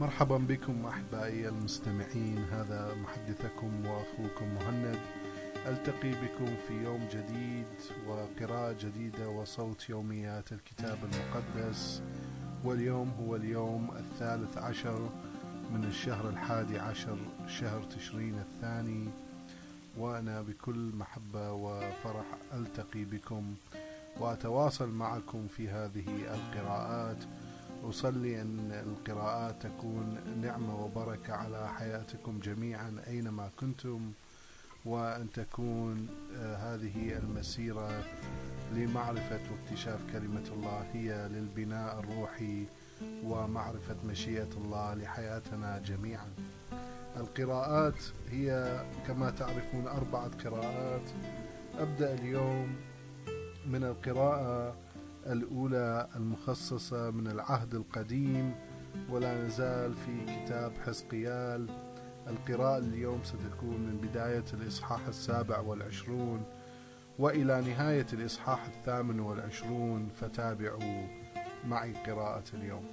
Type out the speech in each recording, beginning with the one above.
مرحبا بكم أحبائي المستمعين. هذا محدثكم وأخوكم مهند. ألتقي بكم في يوم جديد وقراءة جديدة وصوت يوميات الكتاب المقدس. واليوم هو اليوم الثالث عشر من الشهر الحادي عشر شهر تشرين الثاني. وأنا بكل محبة وفرح ألتقي بكم وأتواصل معكم في هذه القراءات. أصلي أن القراءات تكون نعمة وبركة على حياتكم جميعا أينما كنتم وأن تكون هذه المسيرة لمعرفة واكتشاف كلمة الله هي للبناء الروحي ومعرفة مشيئة الله لحياتنا جميعا. القراءات هي كما تعرفون أربعة قراءات. أبدأ اليوم من القراءة الأولى المخصصة من العهد القديم ولا نزال في كتاب حزقيال. القراءة اليوم ستكون من بداية الإصحاح السابع والعشرون وإلى نهاية الإصحاح الثامن والعشرون. فتابعوا معي قراءة اليوم.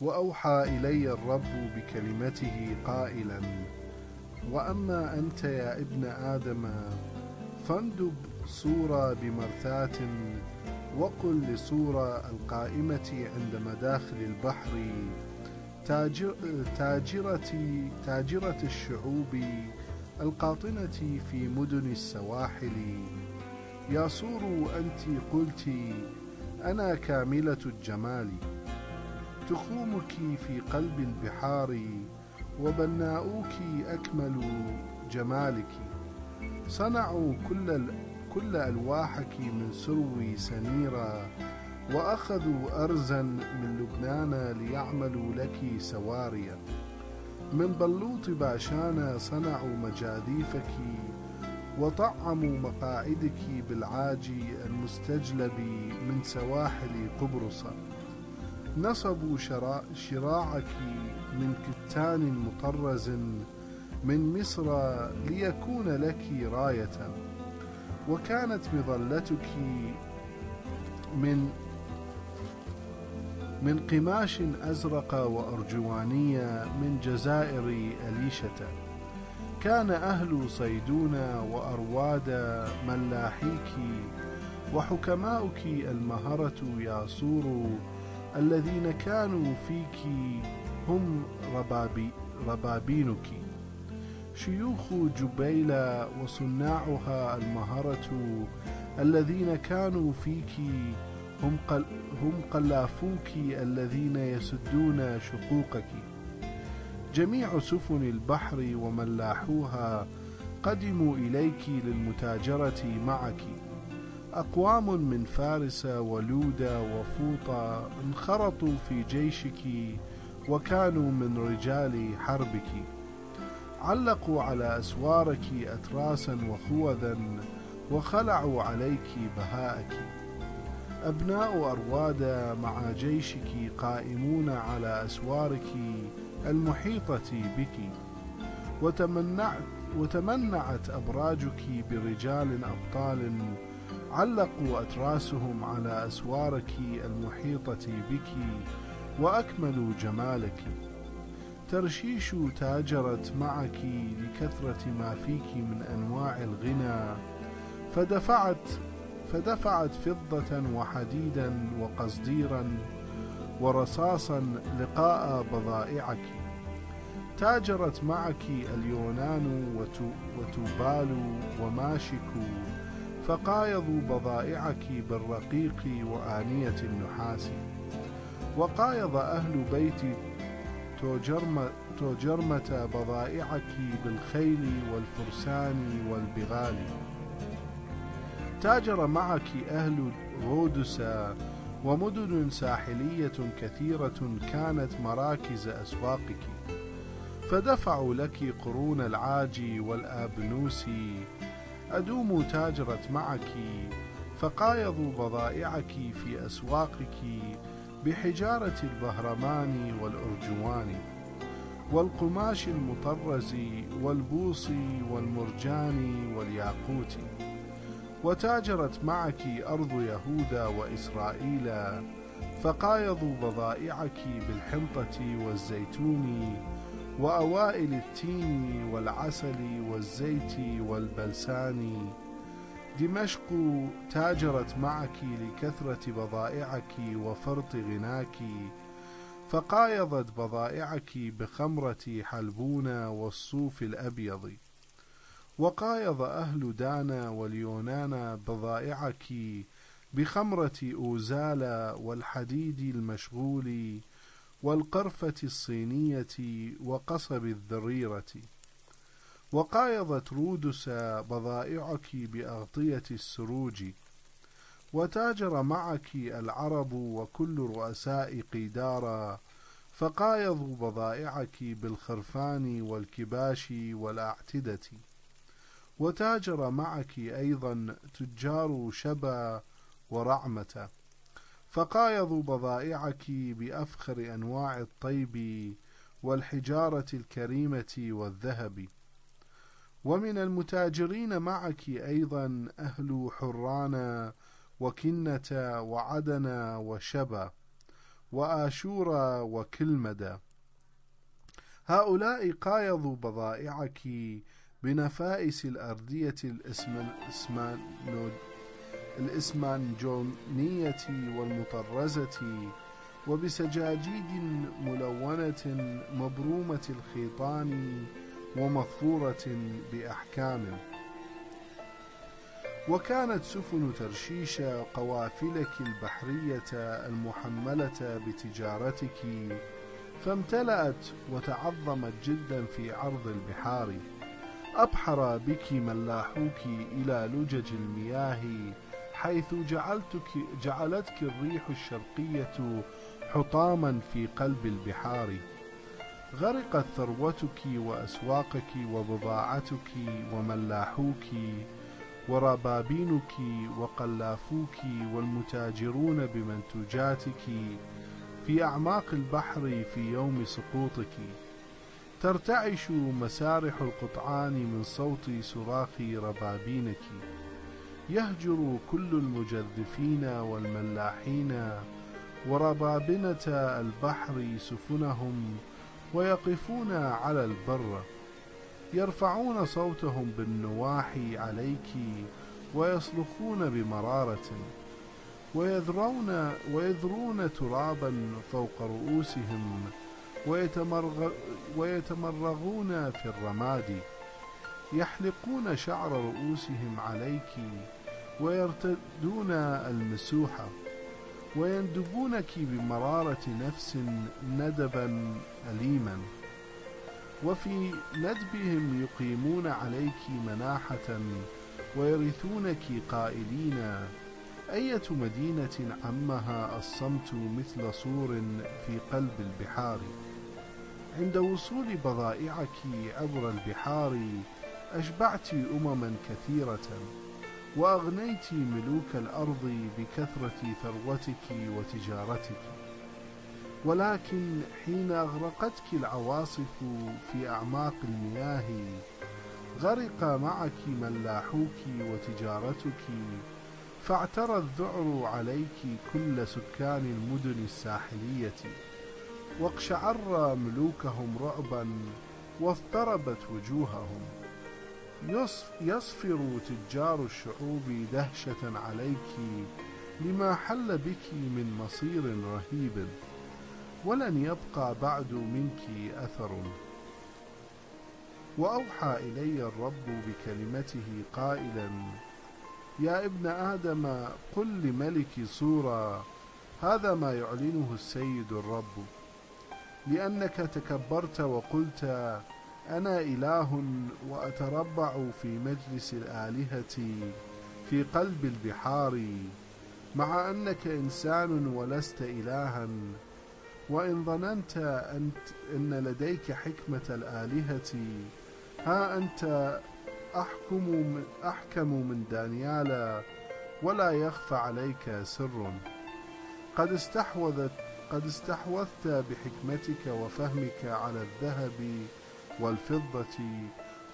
وأوحى إلي الرب بكلمته قائلا وأما أنت يا ابن آدم فاندب صورة بمرثاة وقل لصورة القائمة عند مداخل البحر تاجر تاجرة تاجرة الشعوب القاطنة في مدن السواحل. يا صور أنت قلت أنا كاملة الجمال. تخومك في قلب البحار وبناؤوك أكمل جمالك. صنعوا كل كل ألواحك من سرو سنيرة وأخذوا أرزا من لبنان ليعملوا لك سواريا. من بلوط باشان صنعوا مجاديفك وطعموا مقاعدك بالعاج المستجلب من سواحل قبرص. نصبوا شراعك من كتان مطرز من مصر ليكون لك راية. وكانت مظلتك من من قماش أزرق وأرجوانية من جزائر أليشة. كان أهل صيدون وأرواد ملاحيك وحكماؤك المهرة ياسور الذين كانوا فيك هم ربابي ربابينك. شيوخ جبيلة وصناعها المهرة الذين كانوا فيك هم, قل هم قلافوك الذين يسدون شقوقك. جميع سفن البحر وملاحوها قدموا إليك للمتاجرة معك. أقوام من فارس ولودا وفوطة انخرطوا في جيشك وكانوا من رجال حربك. علقوا على أسوارك أتراسا وخوذا وخلعوا عليك بهاءك. أبناء أرواد مع جيشك قائمون على أسوارك المحيطة بك. وتمنعت, وتمنعت أبراجك برجال أبطال علقوا أتراسهم على أسوارك المحيطة بك وأكملوا جمالك. ترشيش تاجرت معك لكثرة ما فيك من أنواع الغنى. فدفعت فدفعت فضة وحديدا وقصديرا ورصاصا لقاء بضائعك. تاجرت معك اليونان وتوبال وماشك فقايضوا بضائعك بالرقيق وآنية النحاس. وقايض أهل بيت توجرم توجرمة بضائعك بالخيل والفرسان والبغال. تاجر معك أهل رودس ومدن ساحلية كثيرة كانت مراكز أسواقك. فدفعوا لك قرون العاج والآبنوس. أدوم تاجرت معك فقايضوا بضائعك في أسواقك. بحجارة البهرمان والأرجوان والقماش المطرز والبوص والمرجان والياقوت. وتاجرت معك أرض يهوذا وإسرائيل فقايضوا بضائعك بالحنطة والزيتون وأوائل التين والعسل والزيت والبلسان. دمشق تاجرت معك لكثرة بضائعك وفرط غناك فقايضت بضائعك بخمرة حلبون والصوف الأبيض. وقايض أهل دانا واليونان بضائعك بخمرة أوزالا والحديد المشغول والقرفة الصينية وقصب الذريرة. وقايضت رودس بضائعك بأغطية السروج وتاجر معك العرب وكل رؤساء قيدارا فقايضوا بضائعك بالخرفان والكباش والأعتدة. وتاجر معك أيضا تجار شبا ورعمة فقايضوا بضائعك بأفخر أنواع الطيب والحجارة الكريمة والذهب. ومن المتاجرين معك أيضا أهل حرانا وكنة وعدنا وشبا وآشورا وكلمدا. هؤلاء قايضوا بضائعك بنفائس الأردية الإسمانجونية والمطرزة وبسجاجيد ملونة مبرومة الخيطان ومظفورة بأحكام. وكانت سفن ترشيش قوافلك البحرية المحملة بتجارتك فامتلأت وتعظمت جدا في عرض البحار. أبحر بك ملاحوك إلى لجج المياه حيث جعلتك جعلتك الريح الشرقية حطاما في قلب البحار. غرقت ثروتك وأسواقك وبضاعتك وملاحوك وربابينك وقلافوك والمتاجرون بمنتوجاتك في أعماق البحر في يوم سقوطك. ترتعش مسارح القطعان من صوت صراخ ربابينك. يهجر كل المجذفين والملاحين وربابنة البحر سفنهم ويقفون على البر يرفعون صوتهم بالنواحي عليك ويصرخون بمرارة ويذرون, ويذرون ترابا فوق رؤوسهم ويتمرغ ويتمرغون في الرماد يحلقون شعر رؤوسهم عليك ويرتدون المسوحة ويندبونك بمرارة نفس ندبا أليما. وفي ندبهم يقيمون عليك مناحة ويرثونك قائلين أية مدينة عمها الصمت مثل صور في قلب البحار؟ عند وصول بضائعك عبر البحار أشبعت أمما كثيرة. وأغنيت ملوك الأرض بكثرة ثروتك وتجارتك. ولكن حين أغرقتك العواصف في أعماق المياه غرق معك ملاحوك وتجارتك فاعترى الذعر عليك كل سكان المدن الساحلية. واقشعر ملوكهم رعبا واضطربت وجوههم. يصفر تجار الشعوب دهشة عليك لما حل بك من مصير رهيب ولن يبقى بعد منك أثر. وأوحى إلي الرب بكلمته قائلا يا ابن آدم قل لملك صورة هذا ما يعلنه السيد الرب لأنك تكبرت وقلت أنا إله وأتربع في مجلس الآلهة في قلب البحار مع أنك إنسان ولست إلها وإن ظننت أنت أن لديك حكمة الآلهة ها أنت أحكم من, أحكم من دانيال ولا يخفى عليك سر. قد استحوذت قد استحوذت بحكمتك وفهمك على الذهب والفضة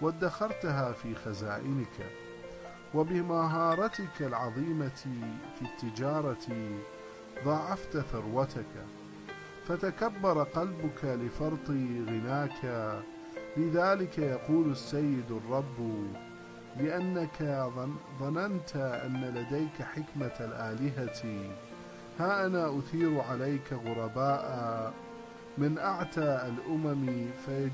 وادخرتها في خزائنك وبمهارتك العظيمة في التجارة ضاعفت ثروتك فتكبر قلبك لفرط غناك. لذلك يقول السيد الرب لأنك ظننت أن لديك حكمة الآلهة ها أنا أثير عليك غرباء من أعتى الأمم فيج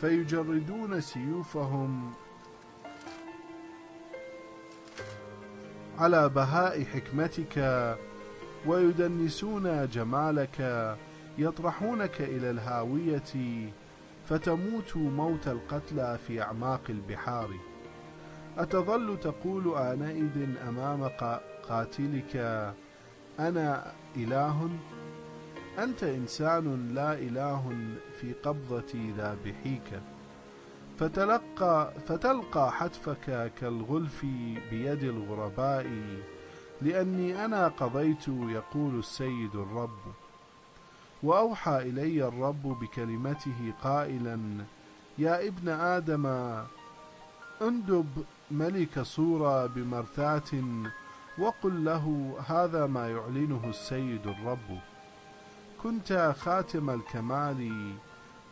فيجردون سيوفهم على بهاء حكمتك ويدنسون جمالك يطرحونك إلى الهاوية فتموت موت القتلى في أعماق البحار. أتظل تقول آنئذ أمام قاتلك أنا إله؟ أنت إنسان لا إله في قبضة ذابحيك فتلقى فتلقى حتفك كالغلف بيد الغرباء لأني أنا قضيت يقول السيد الرب. وأوحى إلي الرب بكلمته قائلا يا ابن آدم أندب ملك صورة بمرثاة وقل له هذا ما يعلنه السيد الرب. كنت خاتم الكمال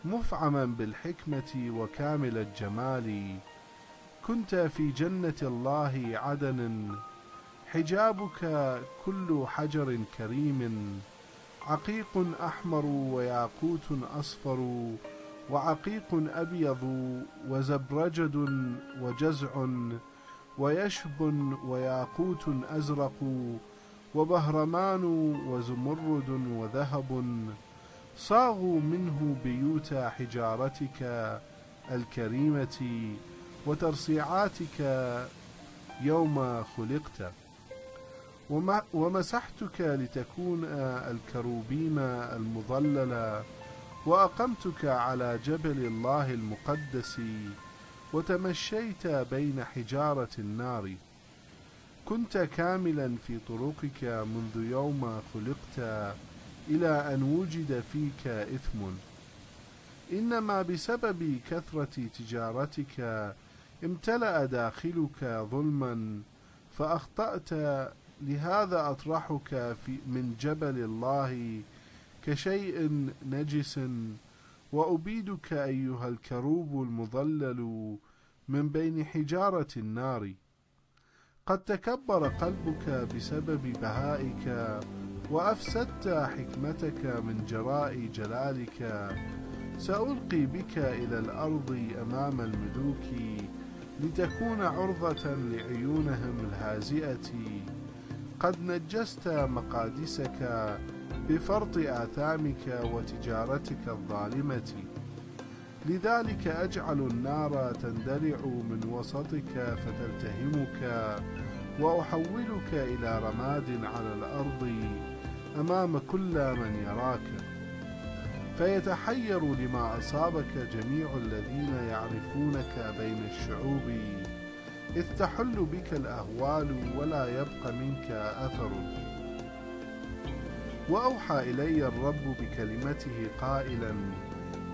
مفعما بالحكمة وكامل الجمال. كنت في جنة الله عدن حجابك كل حجر كريم. عقيق أحمر وياقوت أصفر وعقيق أبيض وزبرجد وجزع ويشب وياقوت أزرق وبهرمان وزمرد وذهب. صاغوا منه بيوت حجارتك الكريمة وترصيعاتك يوم خلقت. ومسحتك لتكون الكروبيم المظللة وأقمتك على جبل الله المقدس وتمشيت بين حجارة النار. كنت كاملا في طرقك منذ يوم خلقت. إلى أن وجد فيك إثم. إنما بسبب كثرة تجارتك امتلأ داخلك ظلما فأخطأت. لهذا أطرحك في من جبل الله كشيء نجس. وأبيدك أيها الكروب المظلل من بين حجارة النار. قد تكبر قلبك بسبب بهائك وأفسدت حكمتك من جراء جلالك. سألقي بك إلى الأرض أمام الملوك لتكون عرضة لعيونهم الهازئة. قد نجست مقادسك بفرط آثامك وتجارتك الظالمة. لذلك أجعل النار تندلع من وسطك فتلتهمك وأحولك إلى رماد على الأرض. أمام كل من يراك فيتحير لما أصابك جميع الذين يعرفونك بين الشعوب. إذ تحل بك الأهوال ولا يبقى منك أثر. وأوحى إلي الرب بكلمته قائلا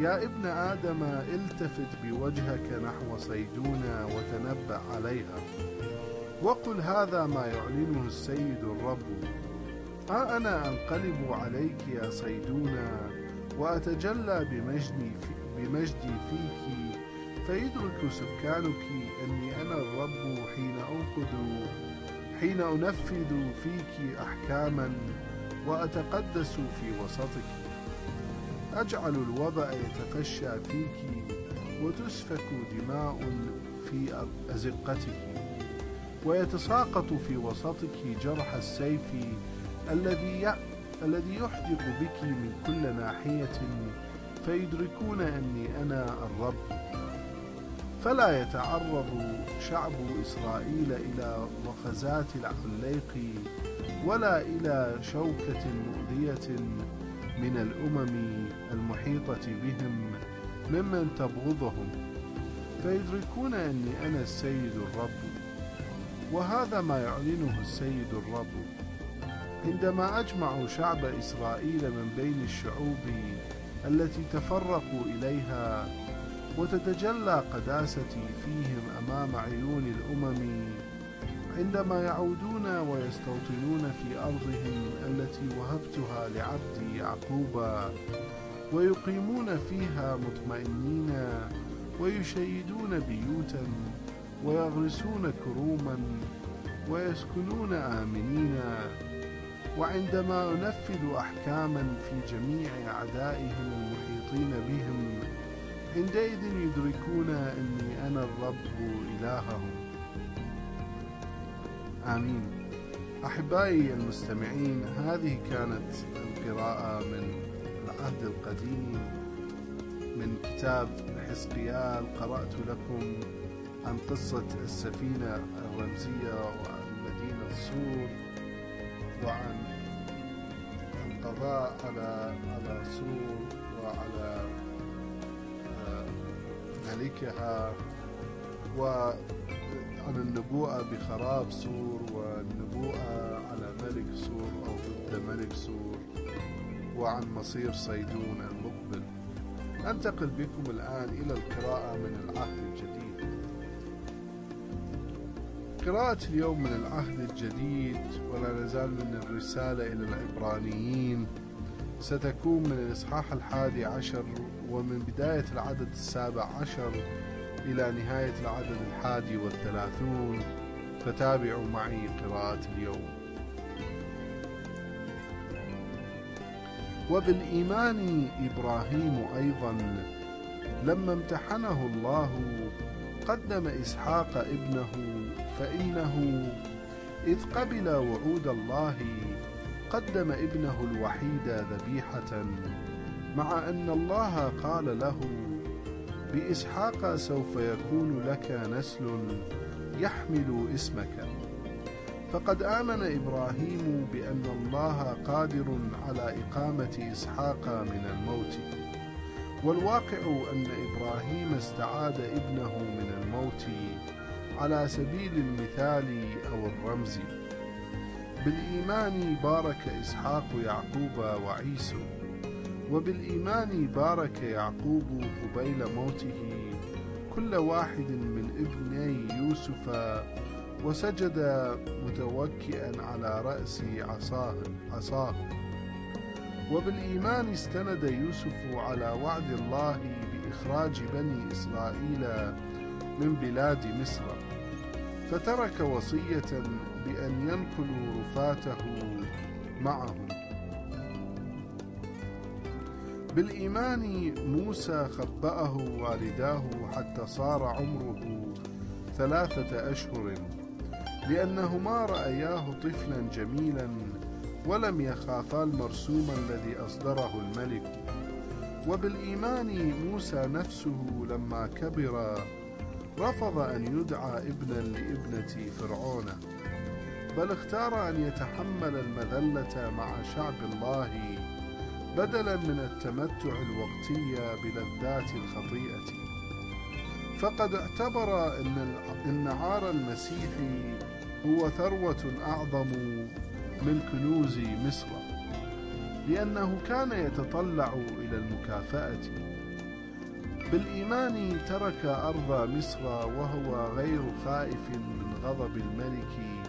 يا ابن آدم التفت بوجهك نحو صيدون وتنبأ عليها. وقل هذا ما يعلنه السيد الرب. ها أنا أنقلب عليك يا صيدون وأتجلى بمجدي, في بمجدي فيك فيدرك سكانك أني أنا الرب حين أنقذ حين أنفذ فيك أحكاما وأتقدس في وسطك. أجعل الوضع يتفشى فيك وتسفك دماء في أزقتك. ويتساقط في وسطك جرح السيف الذي الذي يحدق بك من كل ناحية فيدركون أني أنا الرب. فلا يتعرض شعب إسرائيل إلى وخزات العليق ولا إلى شوكة مؤذية من الأمم المحيطة بهم ممن تبغضهم. فيدركون أني أنا السيد الرب وهذا ما يعلنه السيد الرب. عندما أجمع شعب إسرائيل من بين الشعوب التي تفرقوا إليها وتتجلى قداستي فيهم أمام عيون الأمم عندما يعودون ويستوطنون في أرضهم التي وهبتها لعبدي يعقوب ويقيمون فيها مطمئنين ويشيدون بيوتا ويغرسون كروما ويسكنون آمنين. وعندما أنفذ أحكاما في جميع أعدائهم المحيطين بهم عندئذ يدركون أني أنا الرب إلههم. آمين. أحبائي المستمعين هذه كانت القراءة من العهد القديم من كتاب حزقيال قرأت لكم عن قصة السفينة الرمزية وعن مدينة وعن القضاء على على سور وعلى آه، ملكها وعن النبوءة بخراب سور والنبوءة على ملك سور أو ضد ملك سور وعن مصير صيدون المقبل. أنتقل بكم الآن إلى القراءة من العهد الجديد. قراءة اليوم من العهد الجديد ولا نزال من الرسالة إلى العبرانيين. ستكون من الإصحاح الحادي عشر ومن بداية العدد السابع عشر إلى نهاية العدد الحادي والثلاثون. فتابعوا معي قراءة اليوم. وبالإيمان إبراهيم أيضا لما امتحنه الله قدم إسحاق ابنه فإنه إذ قبل وعود الله قدم ابنه الوحيد ذبيحة مع أن الله قال له بإسحاق سوف يكون لك نسل يحمل اسمك. فقد آمن إبراهيم بأن الله قادر على إقامة إسحاق من الموت. والواقع أن إبراهيم استعاد ابنه من الموت على سبيل المثال أو الرمز. بالإيمان بارك إسحاق يعقوب وعيسو. وبالإيمان بارك يعقوب قبيل موته. كل واحد من ابني يوسف. وسجد متوكئا على رأس عصاه, عصاه. وبالإيمان استند يوسف على وعد الله بإخراج بني إسرائيل. من بلاد مصر. فترك وصية بأن ينقلوا رفاته معهم. بالإيمان موسى خبأه والداه حتى صار عمره ثلاثة أشهر لأنهما رأياه طفلا جميلا ولم يخافا المرسوم الذي أصدره الملك. وبالإيمان موسى نفسه لما كبر رفض أن يدعى ابنا لابنة فرعون بل اختار أن يتحمل المذلة مع شعب الله بدلا من التمتع الوقتي بلذات الخطيئة. فقد اعتبر أن النعار المسيحي هو ثروة أعظم من كنوز مصر لأنه كان يتطلع إلى المكافأة. بالإيمان ترك أرض مصر وهو غير خائف من غضب الملك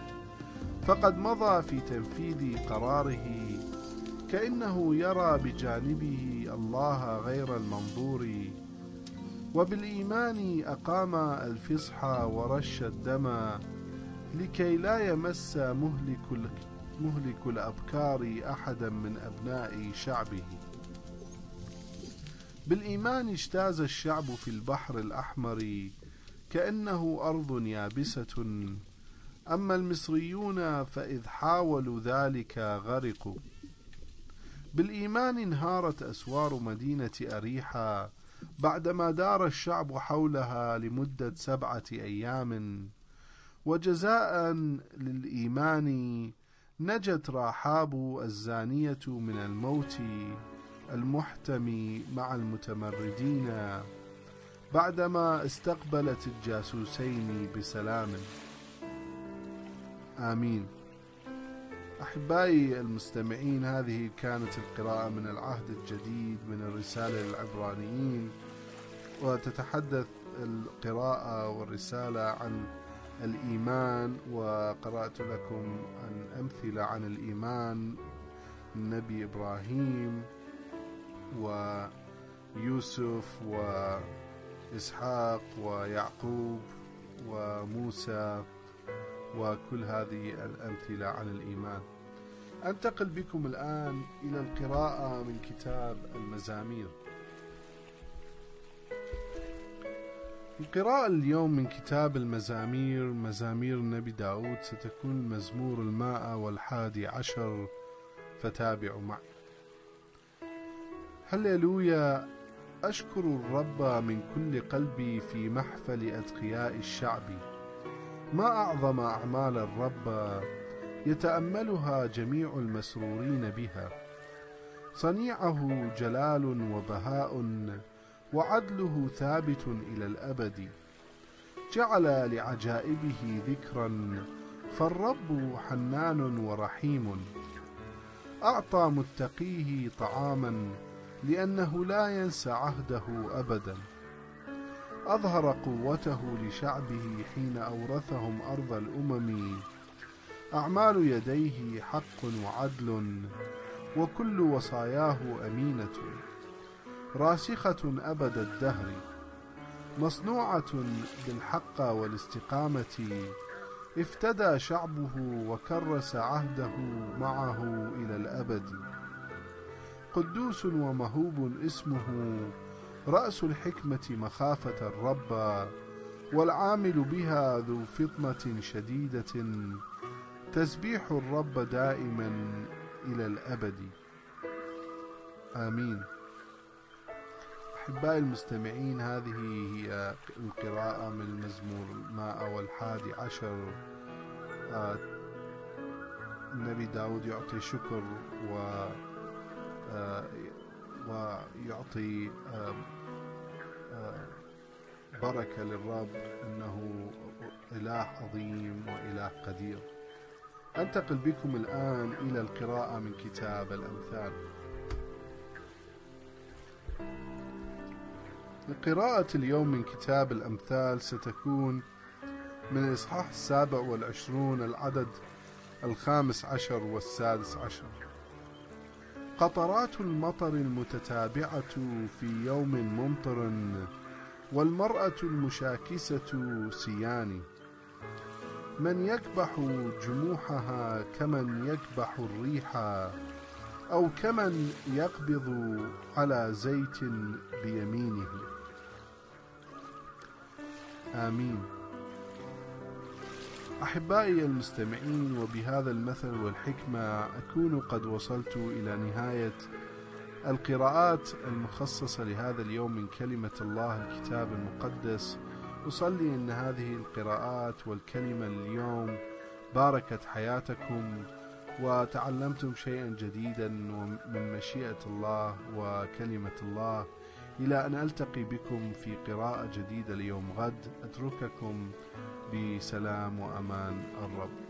فقد مضى في تنفيذ قراره. كأنه يرى بجانبه الله غير المنظور. وبالإيمان أقام الفصح ورش الدم لكي لا يمس مهلك مهلك الأبكار أحدا من أبناء شعبه. بالإيمان اجتاز الشعب في البحر الأحمر كأنه أرض يابسة. أما المصريون فإذ حاولوا ذلك غرقوا. بالإيمان انهارت أسوار مدينة أريحا بعدما دار الشعب حولها لمدة سبعة أيام. وجزاء للإيمان نجت راحاب الزانية من الموت. المحتمي مع المتمردين بعدما استقبلت الجاسوسين بسلام. آمين. أحبائي المستمعين هذه كانت القراءة من العهد الجديد من الرسالة للعبرانيين وتتحدث القراءة والرسالة عن الإيمان وقرأت لكم عن أمثلة عن الإيمان. النبي إبراهيم ويوسف وإسحاق ويعقوب وموسى وكل هذه الأمثلة عن الإيمان. أنتقل بكم الآن إلى القراءة من كتاب المزامير. القراءة اليوم من كتاب المزامير مزامير النبي داود. ستكون مزمور المائة والحادي عشر فتابعوا معي. هللويا. أشكر الرب من كل قلبي في محفل أتقياء الشعب. ما أعظم أعمال الرب يتأملها جميع المسرورين بها. صنيعه جلال وبهاء وعدله ثابت إلى الأبد. جعل لعجائبه ذكرا فالرب حنان ورحيم. أعطى متقيه طعاما لأنه لا ينسى عهده أبدا. أظهر قوته لشعبه حين أورثهم أرض الأمم. أعمال يديه حق وعدل وكل وصاياه أمينة. راسخة أبد الدهر مصنوعة بالحق والاستقامة. افتدى شعبه وكرس عهده معه إلى الأبد. قدوس ومهوب اسمه. رأس الحكمة مخافة الرب والعامل بها ذو فطنة شديدة. تسبيح الرب دائما إلى الأبد. آمين. أحبائي المستمعين هذه هي القراءة من المزمور الماء والحادي عشر. آه، النبي داود يعطي شكر و ويعطي آه، بركة للرب أنه إله عظيم وإله قدير. أنتقل بكم الآن إلى القراءة من كتاب الأمثال. قراءة اليوم من كتاب الأمثال ستكون من الإصحاح السابع والعشرون العدد الخامس عشر والسادس عشر. قطرات المطر المتتابعة في يوم ممطر والمرأة المشاكسة سيان. من يكبح جموحها كمن يكبح الريح أو كمن يقبض على زيت بيمينه. آمين. أحبائي المستمعين وبهذا المثل والحكمة أكون قد وصلت إلى نهاية القراءات المخصصة لهذا اليوم من كلمة الله الكتاب المقدس. أصلي أن هذه القراءات والكلمة اليوم باركت حياتكم وتعلمتم شيئا جديدا من مشيئة الله وكلمة الله. إلى أن ألتقي بكم في قراءة جديدة ليوم غد أترككم بسلام وأمان الرب.